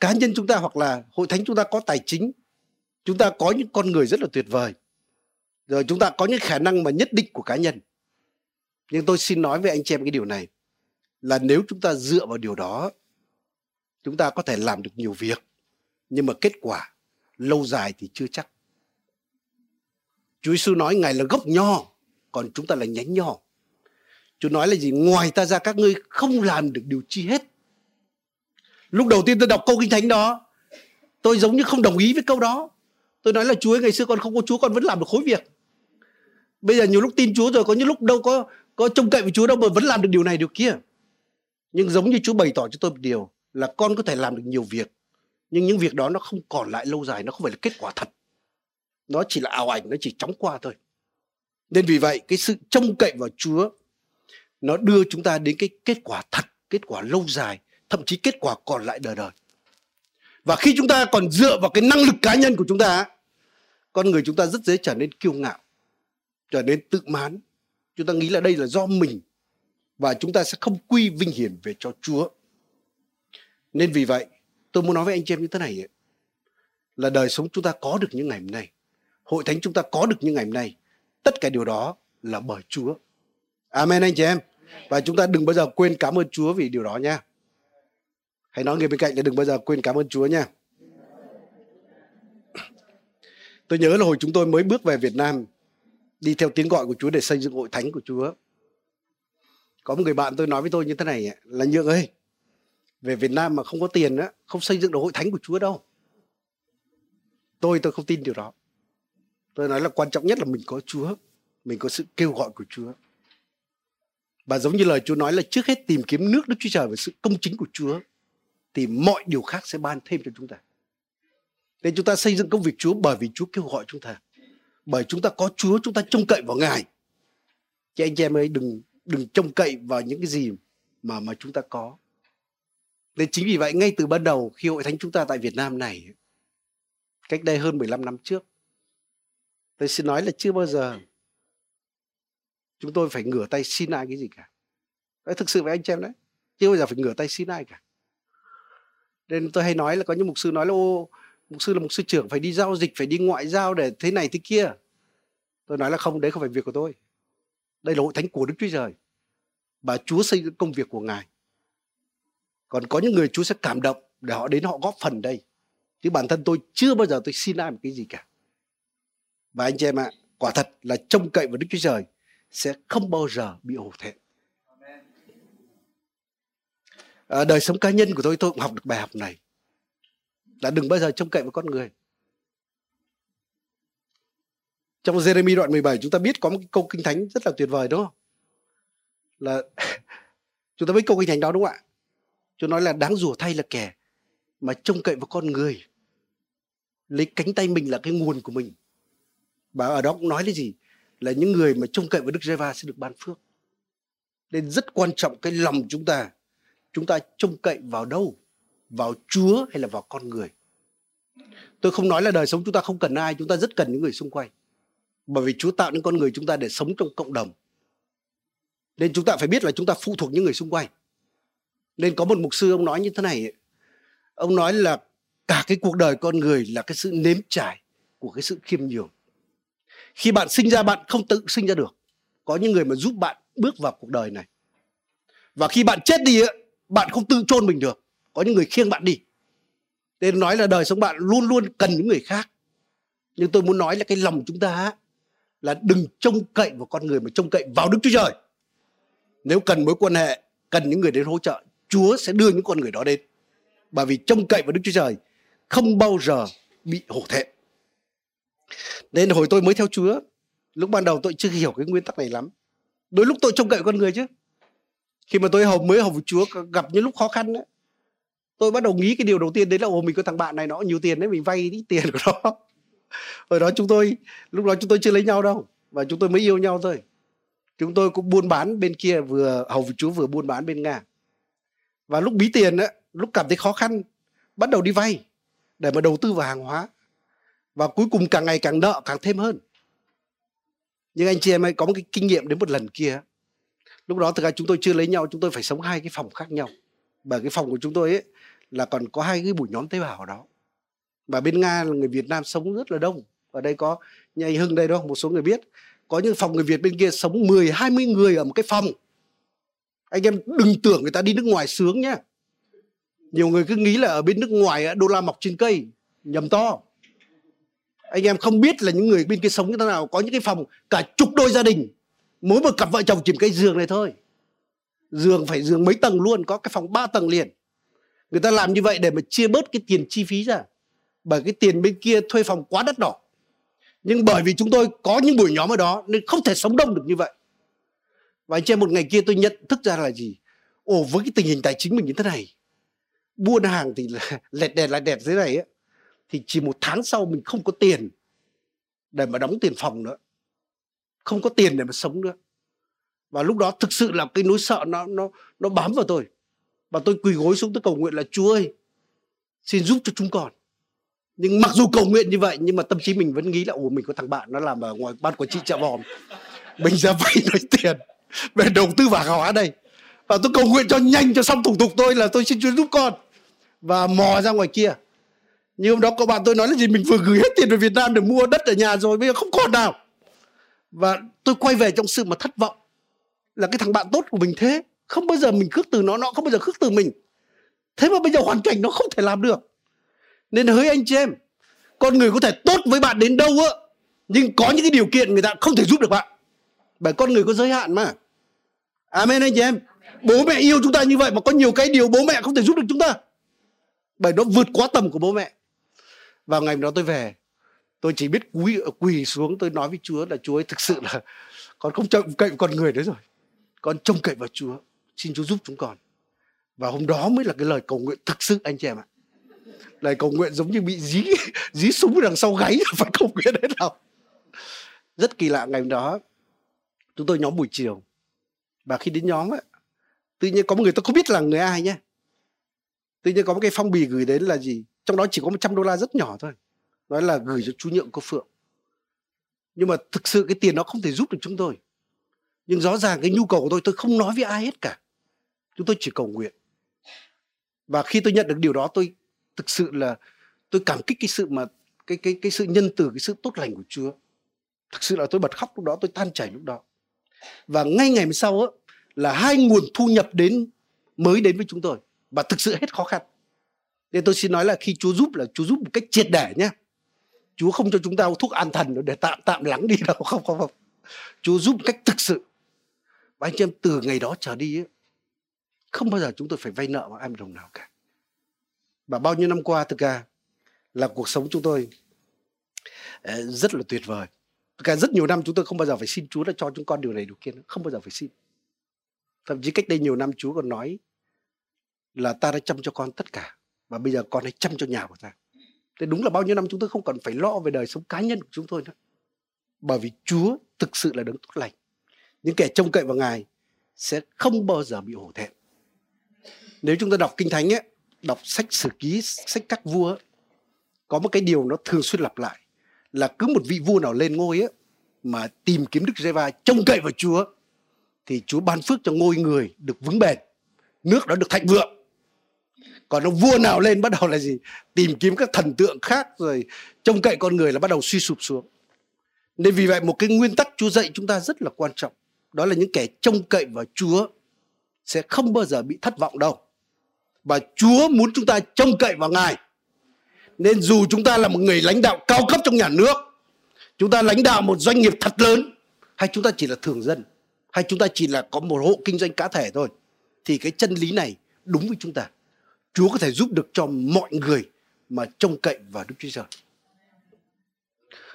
cá nhân chúng ta hoặc là hội thánh chúng ta có tài chính. Chúng ta có những con người rất là tuyệt vời. Rồi chúng ta có những khả năng mà nhất định của cá nhân nhưng tôi xin nói với anh chị em cái điều này là nếu chúng ta dựa vào điều đó chúng ta có thể làm được nhiều việc nhưng mà kết quả lâu dài thì chưa chắc. Chúa Giêsu nói ngài là gốc nho còn chúng ta là nhánh nho. Chúa nói là gì? Ngoài ta ra các ngươi không làm được điều chi hết. Lúc đầu tiên tôi đọc câu kinh thánh đó tôi giống như không đồng ý với câu đó. Tôi nói là Chúa ấy, ngày xưa con không có Chúa con vẫn làm được khối việc. Bây giờ nhiều lúc tin Chúa rồi có những lúc đâu có có trông cậy với Chúa đâu mà vẫn làm được điều này, điều kia. Nhưng giống như Chúa bày tỏ cho tôi một điều là con có thể làm được nhiều việc, nhưng những việc đó nó không còn lại lâu dài, nó không phải là kết quả thật. Nó chỉ là ảo ảnh, nó chỉ chóng qua thôi. Nên vì vậy, cái sự trông cậy vào Chúa, nó đưa chúng ta đến cái kết quả thật, kết quả lâu dài, thậm chí kết quả còn lại đời đời. Và khi chúng ta còn dựa vào cái năng lực cá nhân của chúng ta, con người chúng ta rất dễ trở nên kiêu ngạo, trở nên tự mãn chúng ta nghĩ là đây là do mình và chúng ta sẽ không quy vinh hiển về cho Chúa. Nên vì vậy tôi muốn nói với anh chị em như thế này ấy, là đời sống chúng ta có được những ngày hôm nay hội thánh chúng ta có được những ngày hôm nay tất cả điều đó là bởi Chúa. Amen anh chị em. Và chúng ta đừng bao giờ quên cảm ơn Chúa vì điều đó nha. Hãy nói người bên cạnh là đừng bao giờ quên cảm ơn Chúa nha. Tôi nhớ là hồi chúng tôi mới bước về Việt Nam đi theo tiếng gọi của Chúa để xây dựng hội thánh của Chúa có một người bạn tôi nói với tôi như thế này là nhượng ơi, về Việt Nam mà không có tiền á, không xây dựng được hội thánh của Chúa đâu tôi tôi không tin điều đó tôi nói là quan trọng nhất là mình có Chúa, mình có sự kêu gọi của Chúa và giống như lời Chúa nói là trước hết tìm kiếm nước, Đức Chúa Trời và sự công chính của Chúa, thì mọi điều khác sẽ ban thêm cho chúng ta. Nên chúng ta xây dựng công việc Chúa bởi vì Chúa kêu gọi chúng ta. Bởi chúng ta có Chúa, chúng ta trông cậy vào Ngài. Chứ anh chị em ơi đừng đừng trông cậy vào những cái gì mà mà chúng ta có. Nên chính vì vậy ngay từ ban đầu khi hội thánh chúng ta tại Việt Nam này cách đây hơn 15 năm trước tôi xin nói là chưa bao giờ chúng tôi phải ngửa tay xin ai cái gì cả. Đấy, thực sự với anh chị em đấy. Chưa bao giờ phải ngửa tay xin ai cả nên tôi hay nói là có những mục sư nói là ô mục sư là mục sư trưởng phải đi giao dịch phải đi ngoại giao để thế này thế kia. Tôi nói là không đấy không phải việc của tôi. Đây là hội thánh của đức chúa trời. Và chúa xây dựng công việc của ngài. Còn có những người chúa sẽ cảm động để họ đến họ góp phần đây. Chứ bản thân tôi chưa bao giờ tôi xin ai một cái gì cả. Và anh chị em ạ quả thật là trông cậy vào đức chúa trời sẽ không bao giờ bị hổ thẹn. À, đời sống cá nhân của tôi tôi cũng học được bài học này là đừng bao giờ trông cậy vào con người. Trong Jeremy đoạn 17 chúng ta biết có một câu kinh thánh rất là tuyệt vời, đúng không? Là chúng ta biết câu kinh thánh đó, đúng không ạ? Chúa nói là đáng rủa thay là kẻ mà trông cậy vào con người, lấy cánh tay mình là cái nguồn của mình. Và ở đó cũng nói là gì? Là những người mà trông cậy vào Đức Giê-va sẽ được ban phước. Nên rất quan trọng cái lòng chúng ta. Chúng ta trông cậy vào đâu? Vào chúa hay là vào con người? Tôi không nói là đời sống chúng ta không cần ai, chúng ta rất cần những người xung quanh. Bởi vì chúa tạo nên con người chúng ta để sống trong cộng đồng. Nên chúng ta phải biết là chúng ta phụ thuộc những người xung quanh. Nên có một mục sư ông nói như thế này ông nói là cả cái cuộc đời con người là cái sự nếm trải của cái sự khiêm nhường. Khi bạn sinh ra, bạn không tự sinh ra được. Có những người mà giúp bạn bước vào cuộc đời này. Và khi bạn chết đi bạn không tự chôn mình được có những người khiêng bạn đi. Nên nói là đời sống bạn luôn luôn cần những người khác. Nhưng tôi muốn nói là cái lòng chúng ta là đừng trông cậy vào con người mà trông cậy vào đức chúa trời. Nếu cần mối quan hệ, cần những người đến hỗ trợ, chúa sẽ đưa những con người đó đến. Bởi vì trông cậy vào đức chúa trời không bao giờ bị hổ thẹn. Nên hồi tôi mới theo chúa, lúc ban đầu tôi chưa hiểu cái nguyên tắc này lắm. Đôi lúc tôi trông cậy con người chứ. Khi mà tôi hầu, mới hầu Chúa gặp những lúc khó khăn ấy tôi bắt đầu nghĩ cái điều đầu tiên đấy là, ồ, mình có thằng bạn này, nó nhiều tiền đấy, mình vay ít tiền của nó. Hồi đó chúng tôi, lúc đó chúng tôi chưa lấy nhau đâu, và chúng tôi mới yêu nhau thôi. Chúng tôi cũng buôn bán bên kia vừa, hầu chú vừa buôn bán bên Nga. Và lúc bí tiền á, lúc cảm thấy khó khăn, bắt đầu đi vay để mà đầu tư vào hàng hóa. Và cuối cùng càng ngày càng nợ càng thêm hơn. Nhưng anh chị em ấy có một cái kinh nghiệm đến một lần kia lúc đó thực ra chúng tôi chưa lấy nhau, chúng tôi phải sống hai cái phòng khác nhau. Bởi cái phòng của chúng tôi ấy là còn có hai cái buổi nhóm tế bào ở đó. Và bên nga là người việt nam sống rất là đông. Ở đây có nhà hưng đây đó, một số người biết. Có những phòng người việt bên kia sống 10 20 người ở một cái phòng. Anh em đừng tưởng người ta đi nước ngoài sướng nhá. Nhiều người cứ nghĩ là ở bên nước ngoài đô la mọc trên cây, nhầm to. Anh em không biết là những người bên kia sống như thế nào, có những cái phòng cả chục đôi gia đình. Mỗi một cặp vợ chồng chỉ một cái giường này thôi. Giường phải giường mấy tầng luôn, có cái phòng ba tầng liền người ta làm như vậy để mà chia bớt cái tiền chi phí ra. Bởi cái tiền bên kia thuê phòng quá đắt đỏ. Nhưng bởi vì chúng tôi có những buổi nhóm ở đó nên không thể sống đông được như vậy. Và anh em một ngày kia tôi nhận thức ra là gì? Ồ với cái tình hình tài chính mình như thế này buôn hàng thì là lẹt đẹt lại đẹp thế này ấy, thì chỉ một tháng sau mình không có tiền để mà đóng tiền phòng nữa. Không có tiền để mà sống nữa. Và lúc đó thực sự là cái nỗi sợ nó nó nó bám vào tôi và tôi quỳ gối xuống tôi cầu nguyện là, Chúa ơi, xin giúp cho chúng con. Nhưng mặc dù cầu nguyện như vậy, nhưng mà tâm trí mình vẫn nghĩ là ồ mình có thằng bạn nó làm ở ngoài ban quản trị chợ vòm. Mình ra vay lấy tiền về đầu tư vàng hóa đây. Và tôi cầu nguyện cho nhanh cho xong thủ tục tôi là tôi xin Chúa giúp con. Và mò ra ngoài kia. Nhưng hôm đó có bạn tôi nói là gì, mình vừa gửi hết tiền về Việt Nam để mua đất ở nhà rồi, bây giờ không còn nào. Và tôi quay về trong sự mà thất vọng là cái thằng bạn tốt của mình thế không bao giờ mình khước từ nó nó không bao giờ khước từ mình. Thế mà bây giờ hoàn cảnh nó không thể làm được. Nên hỡi anh chị em con người có thể tốt với bạn đến đâu á nhưng có những cái điều kiện người ta không thể giúp được bạn. Bởi con người có giới hạn mà. Amen anh chị em. Bố mẹ yêu chúng ta như vậy mà có nhiều cái điều bố mẹ không thể giúp được chúng ta. Bởi nó vượt quá tầm của bố mẹ. Vào ngày đó tôi về tôi chỉ biết quỳ, quỳ xuống tôi nói với chúa là chúa ơi thực sự là con không trông cậy con người đấy rồi. Con trông cậy vào chúa xin chúa giúp chúng con. Và hôm đó mới là cái lời cầu nguyện thực sự anh chị em ạ. Lời cầu nguyện giống như bị dí dí súng đằng sau gáy phải cầu nguyện đấy nào rất kỳ lạ ngày hôm đó, chúng tôi nhóm buổi chiều. Và khi đến nhóm ấy tự nhiên có một người tôi không biết là người ai nhé. Tự nhiên có một cái phong bì gửi đến là gì? Trong đó chỉ có 100 đô la rất nhỏ thôi. Nói là gửi cho chú nhượng cô phượng. Nhưng mà thực sự cái tiền nó không thể giúp được chúng tôi. Nhưng rõ ràng cái nhu cầu của tôi tôi không nói với ai hết cả chúng tôi chỉ cầu nguyện. Và khi tôi nhận được điều đó tôi thực sự là tôi cảm kích cái sự mà cái cái cái sự nhân từ cái sự tốt lành của Chúa. Thực sự là tôi bật khóc lúc đó tôi tan chảy lúc đó. Và ngay ngày hôm sau á là hai nguồn thu nhập đến mới đến với chúng tôi. Và thực sự hết khó khăn. Nên tôi xin nói là khi Chúa giúp là Chúa giúp một cách triệt để nhé Chúa không cho chúng ta thuốc an thần để tạm tạm lắng đi đâu. Không không không. Chúa giúp một cách thực sự. Và anh chị em từ ngày đó trở đi ấy, không bao giờ chúng tôi phải vay nợ một ai một đồng nào cả. Và bao nhiêu năm qua, thực ra là cuộc sống chúng tôi ờ, rất là tuyệt vời. Thực ra rất nhiều năm chúng tôi không bao giờ phải xin Chúa là cho chúng con điều này điều kia nữa. không bao giờ phải xin. Thậm chí cách đây nhiều năm Chúa còn nói là ta đã chăm cho con tất cả, và bây giờ con hãy chăm cho nhà của ta. Thế đúng là bao nhiêu năm chúng tôi không cần phải lo về đời sống cá nhân của chúng tôi nữa. Bởi vì Chúa thực sự là đấng tốt lành. Những kẻ trông cậy vào Ngài sẽ không bao giờ bị hổ thẹn nếu chúng ta đọc kinh thánh ấy đọc sách sử ký sách các vua ấy, có một cái điều nó thường xuyên lặp lại là cứ một vị vua nào lên ngôi ấy mà tìm kiếm Đức giê va trông cậy vào Chúa thì Chúa ban phước cho ngôi người được vững bền nước đó được thịnh vượng. Còn ông vua nào lên bắt đầu là gì? Tìm kiếm các thần tượng khác rồi trông cậy con người là bắt đầu suy sụp xuống. Nên vì vậy một cái nguyên tắc Chúa dạy chúng ta rất là quan trọng đó là những kẻ trông cậy vào Chúa sẽ không bao giờ bị thất vọng đâu và Chúa muốn chúng ta trông cậy vào Ngài nên dù chúng ta là một người lãnh đạo cao cấp trong nhà nước chúng ta lãnh đạo một doanh nghiệp thật lớn hay chúng ta chỉ là thường dân hay chúng ta chỉ là có một hộ kinh doanh cá thể thôi thì cái chân lý này đúng với chúng ta Chúa có thể giúp được cho mọi người mà trông cậy vào Đức Chúa Trời.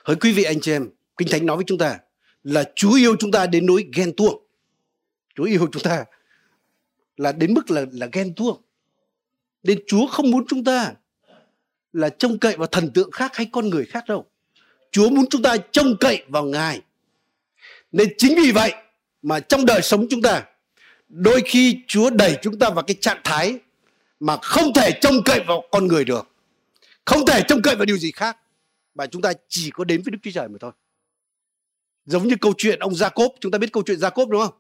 Hỡi quý vị anh chị em, Kinh Thánh nói với chúng ta là Chúa yêu chúng ta đến nỗi ghen tuông. Chúa yêu chúng ta là đến mức là là ghen tuông. Nên Chúa không muốn chúng ta là trông cậy vào thần tượng khác hay con người khác đâu. Chúa muốn chúng ta trông cậy vào Ngài. Nên chính vì vậy mà trong đời sống chúng ta, đôi khi Chúa đẩy chúng ta vào cái trạng thái mà không thể trông cậy vào con người được. Không thể trông cậy vào điều gì khác. Mà chúng ta chỉ có đến với Đức Chúa Trời mà thôi. Giống như câu chuyện ông Jacob chúng ta biết câu chuyện Jacob đúng không?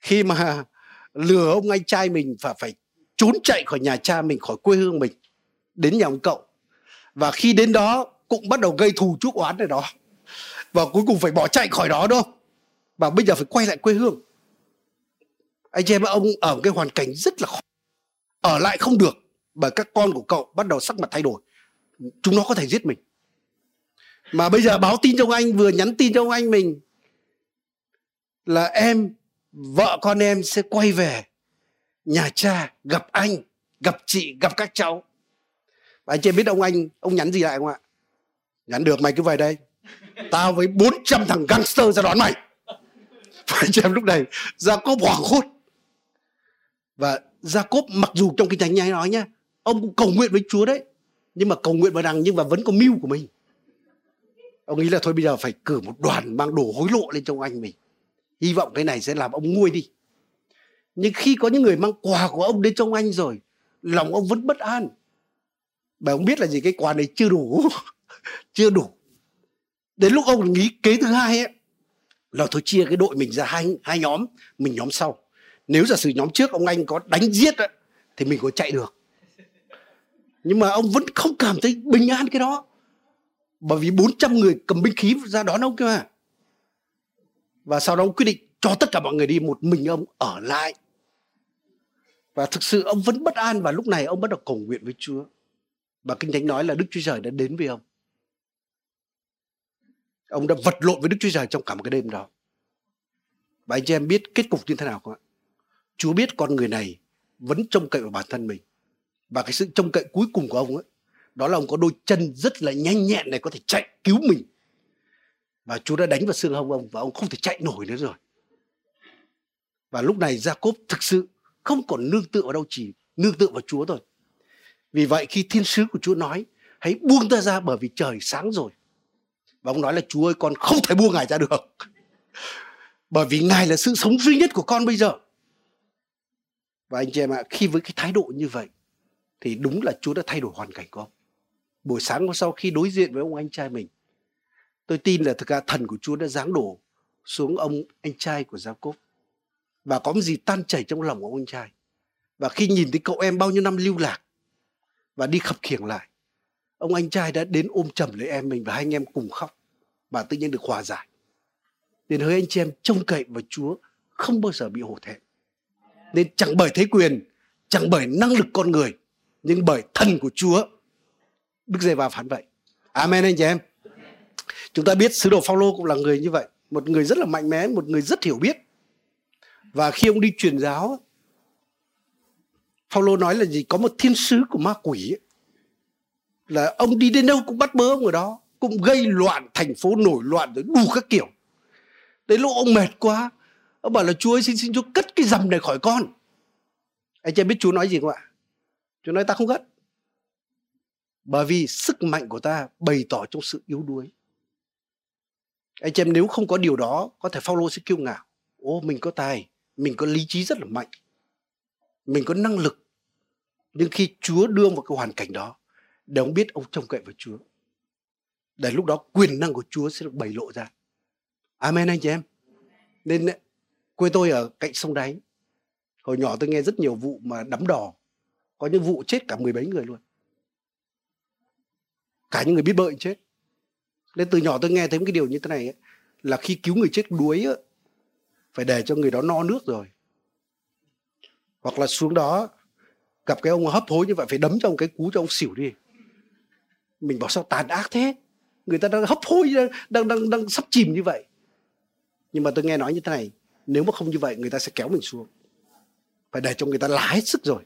Khi mà lừa ông anh trai mình và phải trốn chạy khỏi nhà cha mình, khỏi quê hương mình, đến nhà ông cậu. Và khi đến đó, cũng bắt đầu gây thù chuốc oán ở đó. Và cuối cùng phải bỏ chạy khỏi đó đâu và bây giờ phải quay lại quê hương. Anh chị em, ông ở một cái hoàn cảnh rất là khó. Ở lại không được. Bởi các con của cậu bắt đầu sắc mặt thay đổi. Chúng nó có thể giết mình. Mà bây giờ báo tin cho ông anh, vừa nhắn tin cho ông anh mình là em, vợ con em sẽ quay về nhà cha gặp anh, gặp chị, gặp các cháu. Và anh chị biết ông anh, ông nhắn gì lại không ạ? Nhắn được, mày cứ về đây. Tao với 400 thằng gangster ra đón mày. Và anh chị em lúc này ra có hoảng hốt. Và Jacob mặc dù trong kinh thánh nhai nói nhá, ông cũng cầu nguyện với chúa đấy. Nhưng mà cầu nguyện vào rằng nhưng mà vẫn có mưu của mình. Ông nghĩ là thôi bây giờ phải cử một đoàn mang đồ hối lộ lên trong anh mình. Hy vọng cái này sẽ làm ông nguôi đi nhưng khi có những người mang quà của ông đến trong anh rồi lòng ông vẫn bất an. Bởi ông biết là gì cái quà này chưa đủ. Chưa đủ. Đến lúc ông nghĩ kế thứ hai ấy là thôi chia cái đội mình ra hai hai nhóm mình nhóm sau. Nếu giả sử nhóm trước ông anh có đánh giết ấy, thì mình có chạy được. Nhưng mà ông vẫn không cảm thấy bình an cái đó. Bởi vì 400 người cầm binh khí ra đón ông cơ mà. Và sau đó ông quyết định cho tất cả mọi người đi một mình ông ở lại và thực sự ông vẫn bất an và lúc này ông bắt đầu cầu nguyện với Chúa. Và kinh thánh nói là Đức Chúa Trời đã đến với ông. Ông đã vật lộn với Đức Chúa Trời trong cả một cái đêm đó. Và anh chị em biết kết cục như thế nào không ạ? Chúa biết con người này vẫn trông cậy vào bản thân mình. Và cái sự trông cậy cuối cùng của ông ấy, đó là ông có đôi chân rất là nhanh nhẹn này có thể chạy cứu mình. Và Chúa đã đánh vào xương hông ông và ông không thể chạy nổi nữa rồi. Và lúc này Jacob thực sự không còn nương tựa vào đâu, chỉ nương tựa vào Chúa thôi. Vì vậy khi thiên sứ của Chúa nói, hãy buông ta ra bởi vì trời sáng rồi. Và ông nói là, Chúa ơi, con không thể buông ngài ra được. Bởi vì ngài là sự sống duy nhất của con bây giờ. Và anh chị em ạ, khi với cái thái độ như vậy, thì đúng là Chúa đã thay đổi hoàn cảnh của ông. Buổi sáng hôm sau khi đối diện với ông anh trai mình, tôi tin là thực ra thần của Chúa đã giáng đổ xuống ông anh trai của Jacob và có gì tan chảy trong lòng của ông anh trai. Và khi nhìn thấy cậu em bao nhiêu năm lưu lạc và đi khập khiễng lại, ông anh trai đã đến ôm chầm lấy em mình và hai anh em cùng khóc và tự nhiên được hòa giải. Nên hỡi anh chị em trông cậy vào Chúa không bao giờ bị hổ thẹn. Nên chẳng bởi thế quyền, chẳng bởi năng lực con người, nhưng bởi thần của Chúa. Đức Giê Va phán vậy. Amen anh chị em. Chúng ta biết sứ đồ Phaolô cũng là người như vậy. Một người rất là mạnh mẽ, một người rất hiểu biết và khi ông đi truyền giáo Phaolô nói là gì? Có một thiên sứ của ma quỷ ấy, là ông đi đến đâu cũng bắt bớ ông ở đó cũng gây loạn thành phố nổi loạn rồi đủ các kiểu. Đến lúc ông mệt quá ông bảo là chúa ơi xin xin chúa cất cái dầm này khỏi con. Anh chị biết chúa nói gì không ạ? Chúa nói ta không cất. Bởi vì sức mạnh của ta bày tỏ trong sự yếu đuối. Anh chị em nếu không có điều đó có thể Phaolô sẽ kiêu ngạo. Ô mình có tài mình có lý trí rất là mạnh. Mình có năng lực. Nhưng khi Chúa đưa vào cái hoàn cảnh đó để ông biết ông trông cậy vào Chúa để lúc đó quyền năng của Chúa sẽ được bày lộ ra. Amen anh chị em. Nên quê tôi ở cạnh sông đáy. Hồi nhỏ tôi nghe rất nhiều vụ mà đắm đò. Có những vụ chết cả mười mấy người luôn. Cả những người biết bơi chết. Nên từ nhỏ tôi nghe thấy một cái điều như thế này ấy, là khi cứu người chết đuối ấy, phải để cho người đó no nước rồi. Hoặc là xuống đó, gặp cái ông hấp hối như vậy, phải đấm cho ông cái cú cho ông xỉu đi. Mình bảo sao tàn ác thế? Người ta đang hấp hối, đang đang đang sắp chìm như vậy. Nhưng mà tôi nghe nói như thế này, nếu mà không như vậy, người ta sẽ kéo mình xuống. Phải để cho người ta lá hết sức rồi.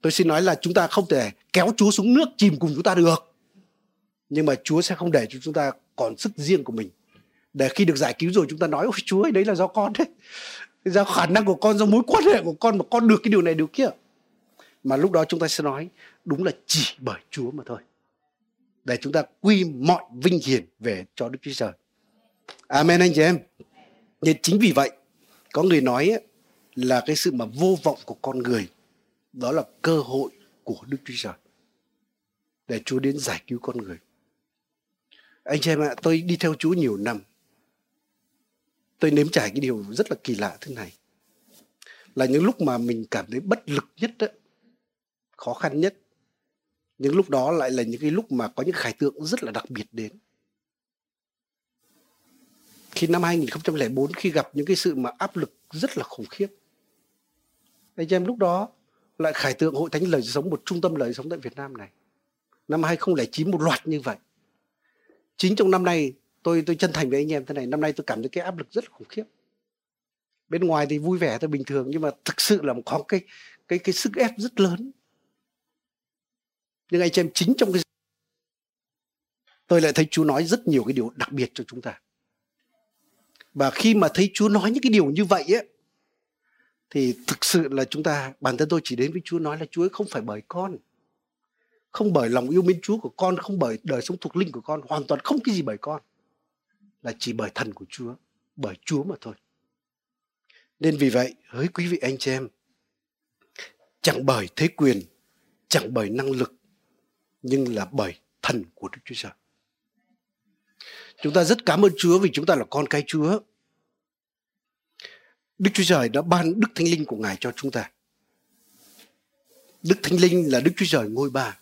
Tôi xin nói là chúng ta không thể kéo chúa xuống nước chìm cùng chúng ta được. Nhưng mà chúa sẽ không để cho chúng ta còn sức riêng của mình để khi được giải cứu rồi chúng ta nói, ôi, chúa ơi, đấy là do con đấy. Do khả năng của con do mối quan hệ của con mà con được cái điều này, điều kia. Mà lúc đó chúng ta sẽ nói, đúng là chỉ bởi chúa mà thôi. Để chúng ta quy mọi vinh hiển về cho đức chúa trời. Amen, anh chị em. Nên chính vì vậy, có người nói là cái sự mà vô vọng của con người, đó là cơ hội của đức chúa trời để chúa đến giải cứu con người. Anh chị em ạ, tôi đi theo chúa nhiều năm tôi nếm trải cái điều rất là kỳ lạ thế này. Là những lúc mà mình cảm thấy bất lực nhất đó, khó khăn nhất những lúc đó lại là những cái lúc mà có những khải tượng rất là đặc biệt đến. Khi năm 2004 khi gặp những cái sự mà áp lực rất là khủng khiếp anh em lúc đó lại khải tượng hội thánh lời sống một trung tâm lời sống tại Việt Nam này. Năm 2009 một loạt như vậy. Chính trong năm nay tôi tôi chân thành với anh em thế này, năm nay tôi cảm thấy cái áp lực rất là khủng khiếp. Bên ngoài thì vui vẻ thôi bình thường, nhưng mà thực sự là có cái cái cái sức ép rất lớn. Nhưng anh chị em, chính trong cái tôi lại thấy Chúa nói rất nhiều cái điều đặc biệt cho chúng ta. Và khi mà thấy Chúa nói những cái điều như vậy ấy, thì thực sự là chúng ta, bản thân tôi chỉ đến với Chúa nói là Chúa ấy không phải bởi con. Không bởi lòng yêu mến Chúa của con, không bởi đời sống thuộc linh của con, hoàn toàn không cái gì bởi con là chỉ bởi thần của Chúa bởi Chúa mà thôi nên vì vậy hỡi quý vị anh chị em chẳng bởi thế quyền chẳng bởi năng lực nhưng là bởi thần của Đức Chúa Trời chúng ta rất cảm ơn Chúa vì chúng ta là con cái Chúa Đức Chúa Trời đã ban Đức Thánh Linh của Ngài cho chúng ta. Đức Thánh Linh là Đức Chúa Trời ngôi ba.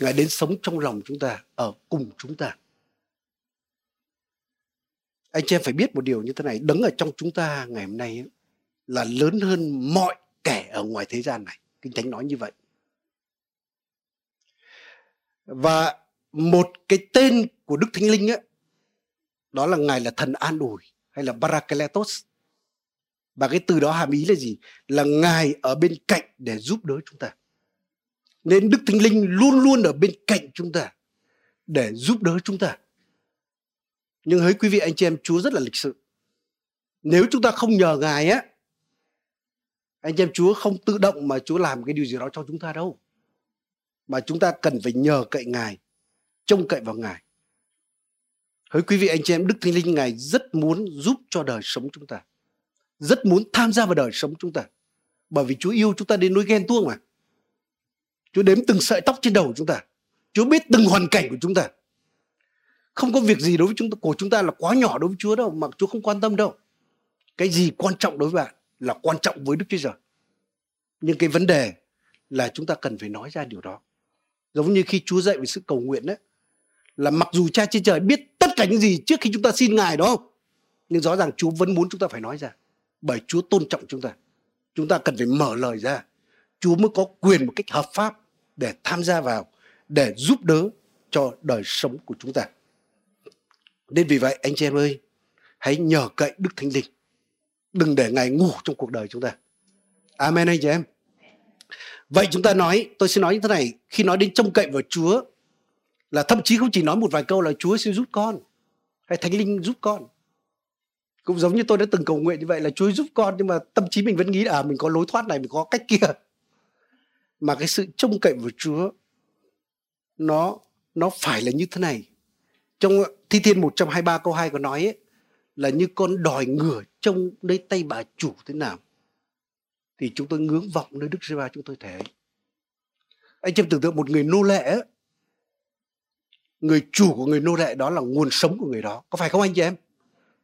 Ngài đến sống trong lòng chúng ta, ở cùng chúng ta. Anh chị em phải biết một điều như thế này, đứng ở trong chúng ta ngày hôm nay là lớn hơn mọi kẻ ở ngoài thế gian này. Kinh Thánh nói như vậy. Và một cái tên của Đức Thánh Linh ấy, đó là Ngài là thần an ủi hay là Barakletos và cái từ đó hàm ý là gì là ngài ở bên cạnh để giúp đỡ chúng ta nên đức thánh linh luôn luôn ở bên cạnh chúng ta để giúp đỡ chúng ta nhưng hỡi quý vị anh chị em, chúa rất là lịch sự. Nếu chúng ta không nhờ ngài á, anh chị em, chúa không tự động mà chúa làm cái điều gì đó cho chúng ta đâu. Mà chúng ta cần phải nhờ cậy ngài, trông cậy vào ngài. Hỡi quý vị anh chị em, đức thánh linh ngài rất muốn giúp cho đời sống chúng ta. Rất muốn tham gia vào đời sống chúng ta. Bởi vì Chúa yêu chúng ta đến nỗi ghen tuông mà. Chúa đếm từng sợi tóc trên đầu chúng ta. Chúa biết từng hoàn cảnh của chúng ta không có việc gì đối với chúng ta của chúng ta là quá nhỏ đối với Chúa đâu mà Chúa không quan tâm đâu cái gì quan trọng đối với bạn là quan trọng với Đức Chúa Trời nhưng cái vấn đề là chúng ta cần phải nói ra điều đó giống như khi Chúa dạy về sự cầu nguyện đấy là mặc dù Cha trên trời biết tất cả những gì trước khi chúng ta xin Ngài đó nhưng rõ ràng Chúa vẫn muốn chúng ta phải nói ra bởi Chúa tôn trọng chúng ta. Chúng ta cần phải mở lời ra. Chúa mới có quyền một cách hợp pháp để tham gia vào, để giúp đỡ cho đời sống của chúng ta. Nên vì vậy anh chị em ơi, hãy nhờ cậy Đức Thánh Linh. Đừng để Ngài ngủ trong cuộc đời chúng ta. Amen anh chị em. Vậy chúng ta nói, tôi sẽ nói như thế này, khi nói đến trông cậy vào Chúa là thậm chí không chỉ nói một vài câu là Chúa sẽ giúp con hay Thánh Linh giúp con cũng giống như tôi đã từng cầu nguyện như vậy là Chúa giúp con nhưng mà tâm trí mình vẫn nghĩ là à, mình có lối thoát này mình có cách kia mà cái sự trông cậy vào Chúa nó nó phải là như thế này trong thi thiên 123 câu 2 có nói ấy, là như con đòi ngửa trong nơi tay bà chủ thế nào thì chúng tôi ngưỡng vọng nơi Đức giê va chúng tôi thể. Anh chị tưởng tượng một người nô lệ ấy, người chủ của người nô lệ đó là nguồn sống của người đó. Có phải không anh chị em?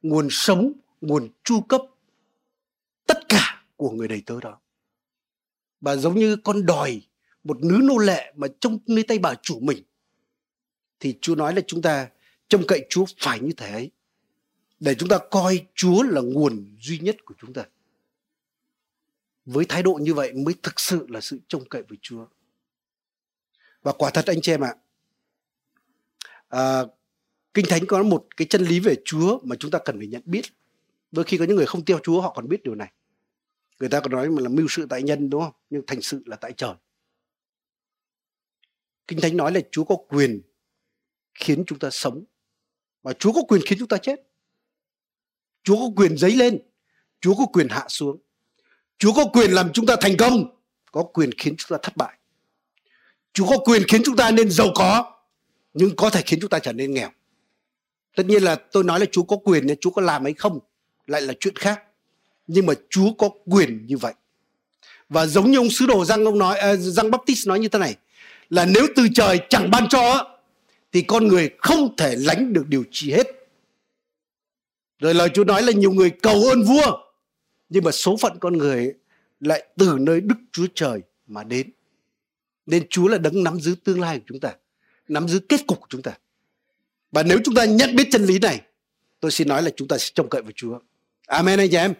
Nguồn sống nguồn chu cấp tất cả của người đầy tớ đó. Và giống như con đòi một nữ nô lệ mà trong nơi tay bà chủ mình thì Chúa nói là chúng ta trông cậy Chúa phải như thế ấy để chúng ta coi Chúa là nguồn duy nhất của chúng ta. Với thái độ như vậy mới thực sự là sự trông cậy với Chúa. Và quả thật anh chị em ạ, à, Kinh Thánh có một cái chân lý về Chúa mà chúng ta cần phải nhận biết. Đôi khi có những người không theo Chúa họ còn biết điều này. Người ta còn nói mà là mưu sự tại nhân đúng không? Nhưng thành sự là tại trời. Kinh Thánh nói là Chúa có quyền khiến chúng ta sống mà Chúa có quyền khiến chúng ta chết. Chúa có quyền dấy lên. Chúa có quyền hạ xuống. Chúa có quyền làm chúng ta thành công. Có quyền khiến chúng ta thất bại. Chúa có quyền khiến chúng ta nên giàu có. Nhưng có thể khiến chúng ta trở nên nghèo tất nhiên là tôi nói là chúa có quyền nhưng chúa có làm hay không lại là chuyện khác nhưng mà chúa có quyền như vậy và giống như ông sứ đồ răng ông nói ờ, uh, răng baptist nói như thế này là nếu từ trời chẳng ban cho thì con người không thể lánh được điều trị hết. Rồi lời chúa nói là nhiều người cầu ơn vua nhưng mà số phận con người lại từ nơi đức chúa trời mà đến. Nên chúa là đấng nắm giữ tương lai của chúng ta nắm giữ kết cục của chúng ta. Và nếu chúng ta nhận biết chân lý này, tôi xin nói là chúng ta sẽ trông cậy vào Chúa. Amen anh chị em.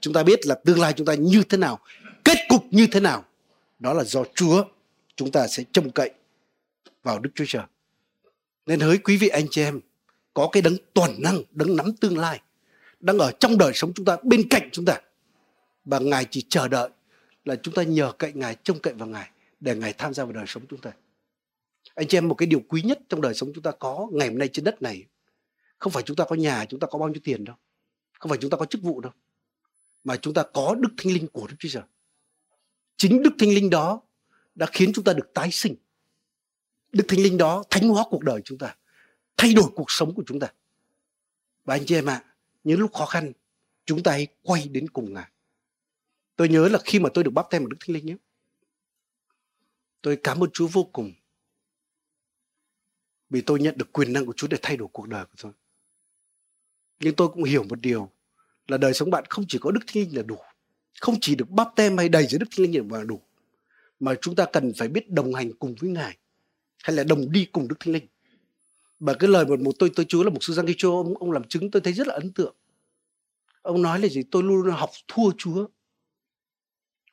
Chúng ta biết là tương lai chúng ta như thế nào, kết cục như thế nào. Đó là do Chúa chúng ta sẽ trông cậy vào Đức Chúa Trời nên hỡi quý vị anh chị em, có cái đấng toàn năng, đấng nắm tương lai, đang ở trong đời sống chúng ta, bên cạnh chúng ta. Và ngài chỉ chờ đợi là chúng ta nhờ cậy ngài, trông cậy vào ngài để ngài tham gia vào đời sống chúng ta. Anh chị em, một cái điều quý nhất trong đời sống chúng ta có ngày hôm nay trên đất này, không phải chúng ta có nhà, chúng ta có bao nhiêu tiền đâu. Không phải chúng ta có chức vụ đâu. Mà chúng ta có đức thánh linh của đức chúa trời. Chính đức thánh linh đó đã khiến chúng ta được tái sinh đức thánh linh đó thánh hóa cuộc đời chúng ta thay đổi cuộc sống của chúng ta. Và anh chị em ạ à, những lúc khó khăn chúng ta hãy quay đến cùng ngài. Tôi nhớ là khi mà tôi được bắp tem một đức thánh linh ấy, tôi cảm ơn chúa vô cùng vì tôi nhận được quyền năng của chúa để thay đổi cuộc đời của tôi. Nhưng tôi cũng hiểu một điều là đời sống bạn không chỉ có đức thánh linh là đủ không chỉ được bắp tem hay đầy dưới đức thánh linh là đủ mà chúng ta cần phải biết đồng hành cùng với ngài hay là đồng đi cùng đức thánh linh? Và cái lời một một tôi tôi chúa là một sư giang Kitô ông ông làm chứng tôi thấy rất là ấn tượng. Ông nói là gì? Tôi luôn luôn học thua chúa.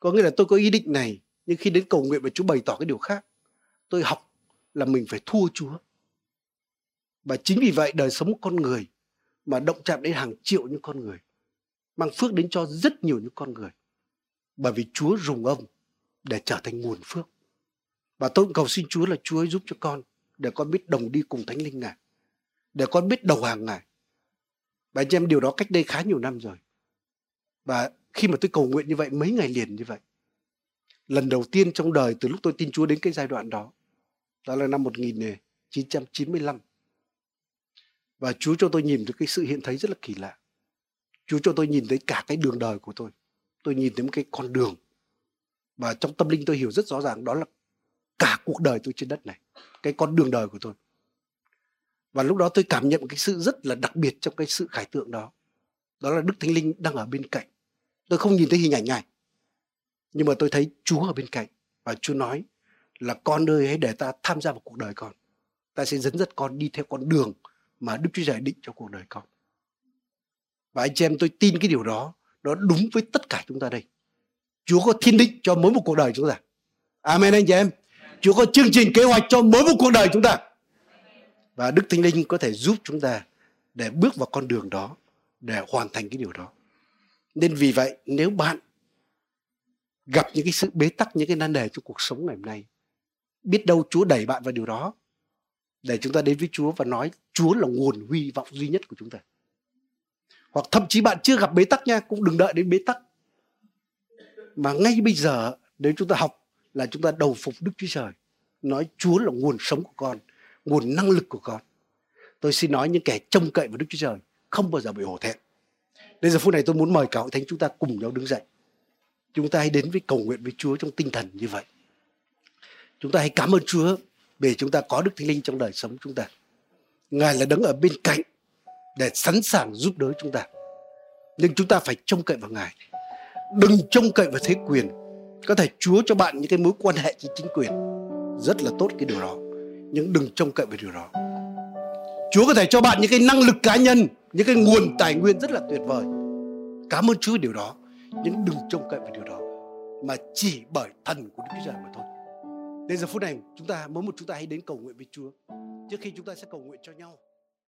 Có nghĩa là tôi có ý định này, nhưng khi đến cầu nguyện và chúa bày tỏ cái điều khác. Tôi học là mình phải thua chúa. Và chính vì vậy đời sống con người mà động chạm đến hàng triệu những con người, mang phước đến cho rất nhiều những con người. Bởi vì chúa dùng ông để trở thành nguồn phước và tôi cũng cầu xin chúa là chúa ấy giúp cho con để con biết đồng đi cùng thánh linh ngài, để con biết đầu hàng ngài. Và anh em, điều đó cách đây khá nhiều năm rồi. Và khi mà tôi cầu nguyện như vậy, mấy ngày liền như vậy, lần đầu tiên trong đời từ lúc tôi tin Chúa đến cái giai đoạn đó đó là năm 1995 và Chúa cho tôi nhìn được cái sự hiện thấy rất là kỳ lạ. Chúa cho tôi nhìn thấy cả cái đường đời của tôi. Tôi nhìn thấy một cái con đường. Và trong tâm linh tôi hiểu rất rõ ràng đó là cả cuộc đời tôi trên đất này, cái con đường đời của tôi. Và lúc đó tôi cảm nhận một cái sự rất là đặc biệt trong cái sự khải tượng đó. Đó là đức thánh linh đang ở bên cạnh. Tôi không nhìn thấy hình ảnh ngài, nhưng mà tôi thấy chúa ở bên cạnh và chúa nói là con ơi, hãy để ta tham gia vào cuộc đời con. Ta sẽ dẫn dắt con đi theo con đường mà đức chúa trời định cho cuộc đời con. Và anh chị em, tôi tin cái điều đó, nó đúng với tất cả chúng ta đây. Chúa có thiên định cho mỗi một cuộc đời chúng ta. Amen anh chị em chúa có chương trình kế hoạch cho mỗi một cuộc đời chúng ta. Và đức thánh linh có thể giúp chúng ta để bước vào con đường đó, để hoàn thành cái điều đó. Nên vì vậy, nếu bạn gặp những cái sự bế tắc, những cái nan đề trong cuộc sống ngày hôm nay, biết đâu chúa đẩy bạn vào điều đó, để chúng ta đến với chúa và nói chúa là nguồn huy vọng duy nhất của chúng ta. Hoặc thậm chí bạn chưa gặp bế tắc nha, cũng đừng đợi đến bế tắc. Mà ngay bây giờ, nếu chúng ta học là chúng ta đầu phục đức chúa trời, nói chúa là nguồn sống của con, nguồn năng lực của con tôi xin nói những kẻ trông cậy vào đức chúa trời không bao giờ bị hổ thẹn Đến giờ phút này tôi muốn mời cả hội thánh chúng ta cùng nhau đứng dậy. Chúng ta hãy đến với cầu nguyện với Chúa trong tinh thần như vậy. Chúng ta hãy cảm ơn Chúa vì chúng ta có Đức Thánh Linh trong đời sống chúng ta. Ngài là đứng ở bên cạnh để sẵn sàng giúp đỡ chúng ta. Nhưng chúng ta phải trông cậy vào Ngài. Đừng trông cậy vào thế quyền. Có thể Chúa cho bạn những cái mối quan hệ với chính quyền. Rất là tốt cái điều đó. Nhưng đừng trông cậy vào điều đó. Chúa có thể cho bạn những cái năng lực cá nhân, những cái nguồn tài nguyên rất là tuyệt vời cảm ơn Chúa điều đó nhưng đừng trông cậy vào điều đó mà chỉ bởi thần của Đức Chúa Trời mà thôi đến giờ phút này, chúng ta, mỗi một chúng ta hãy đến cầu nguyện với Chúa trước khi chúng ta sẽ cầu nguyện cho nhau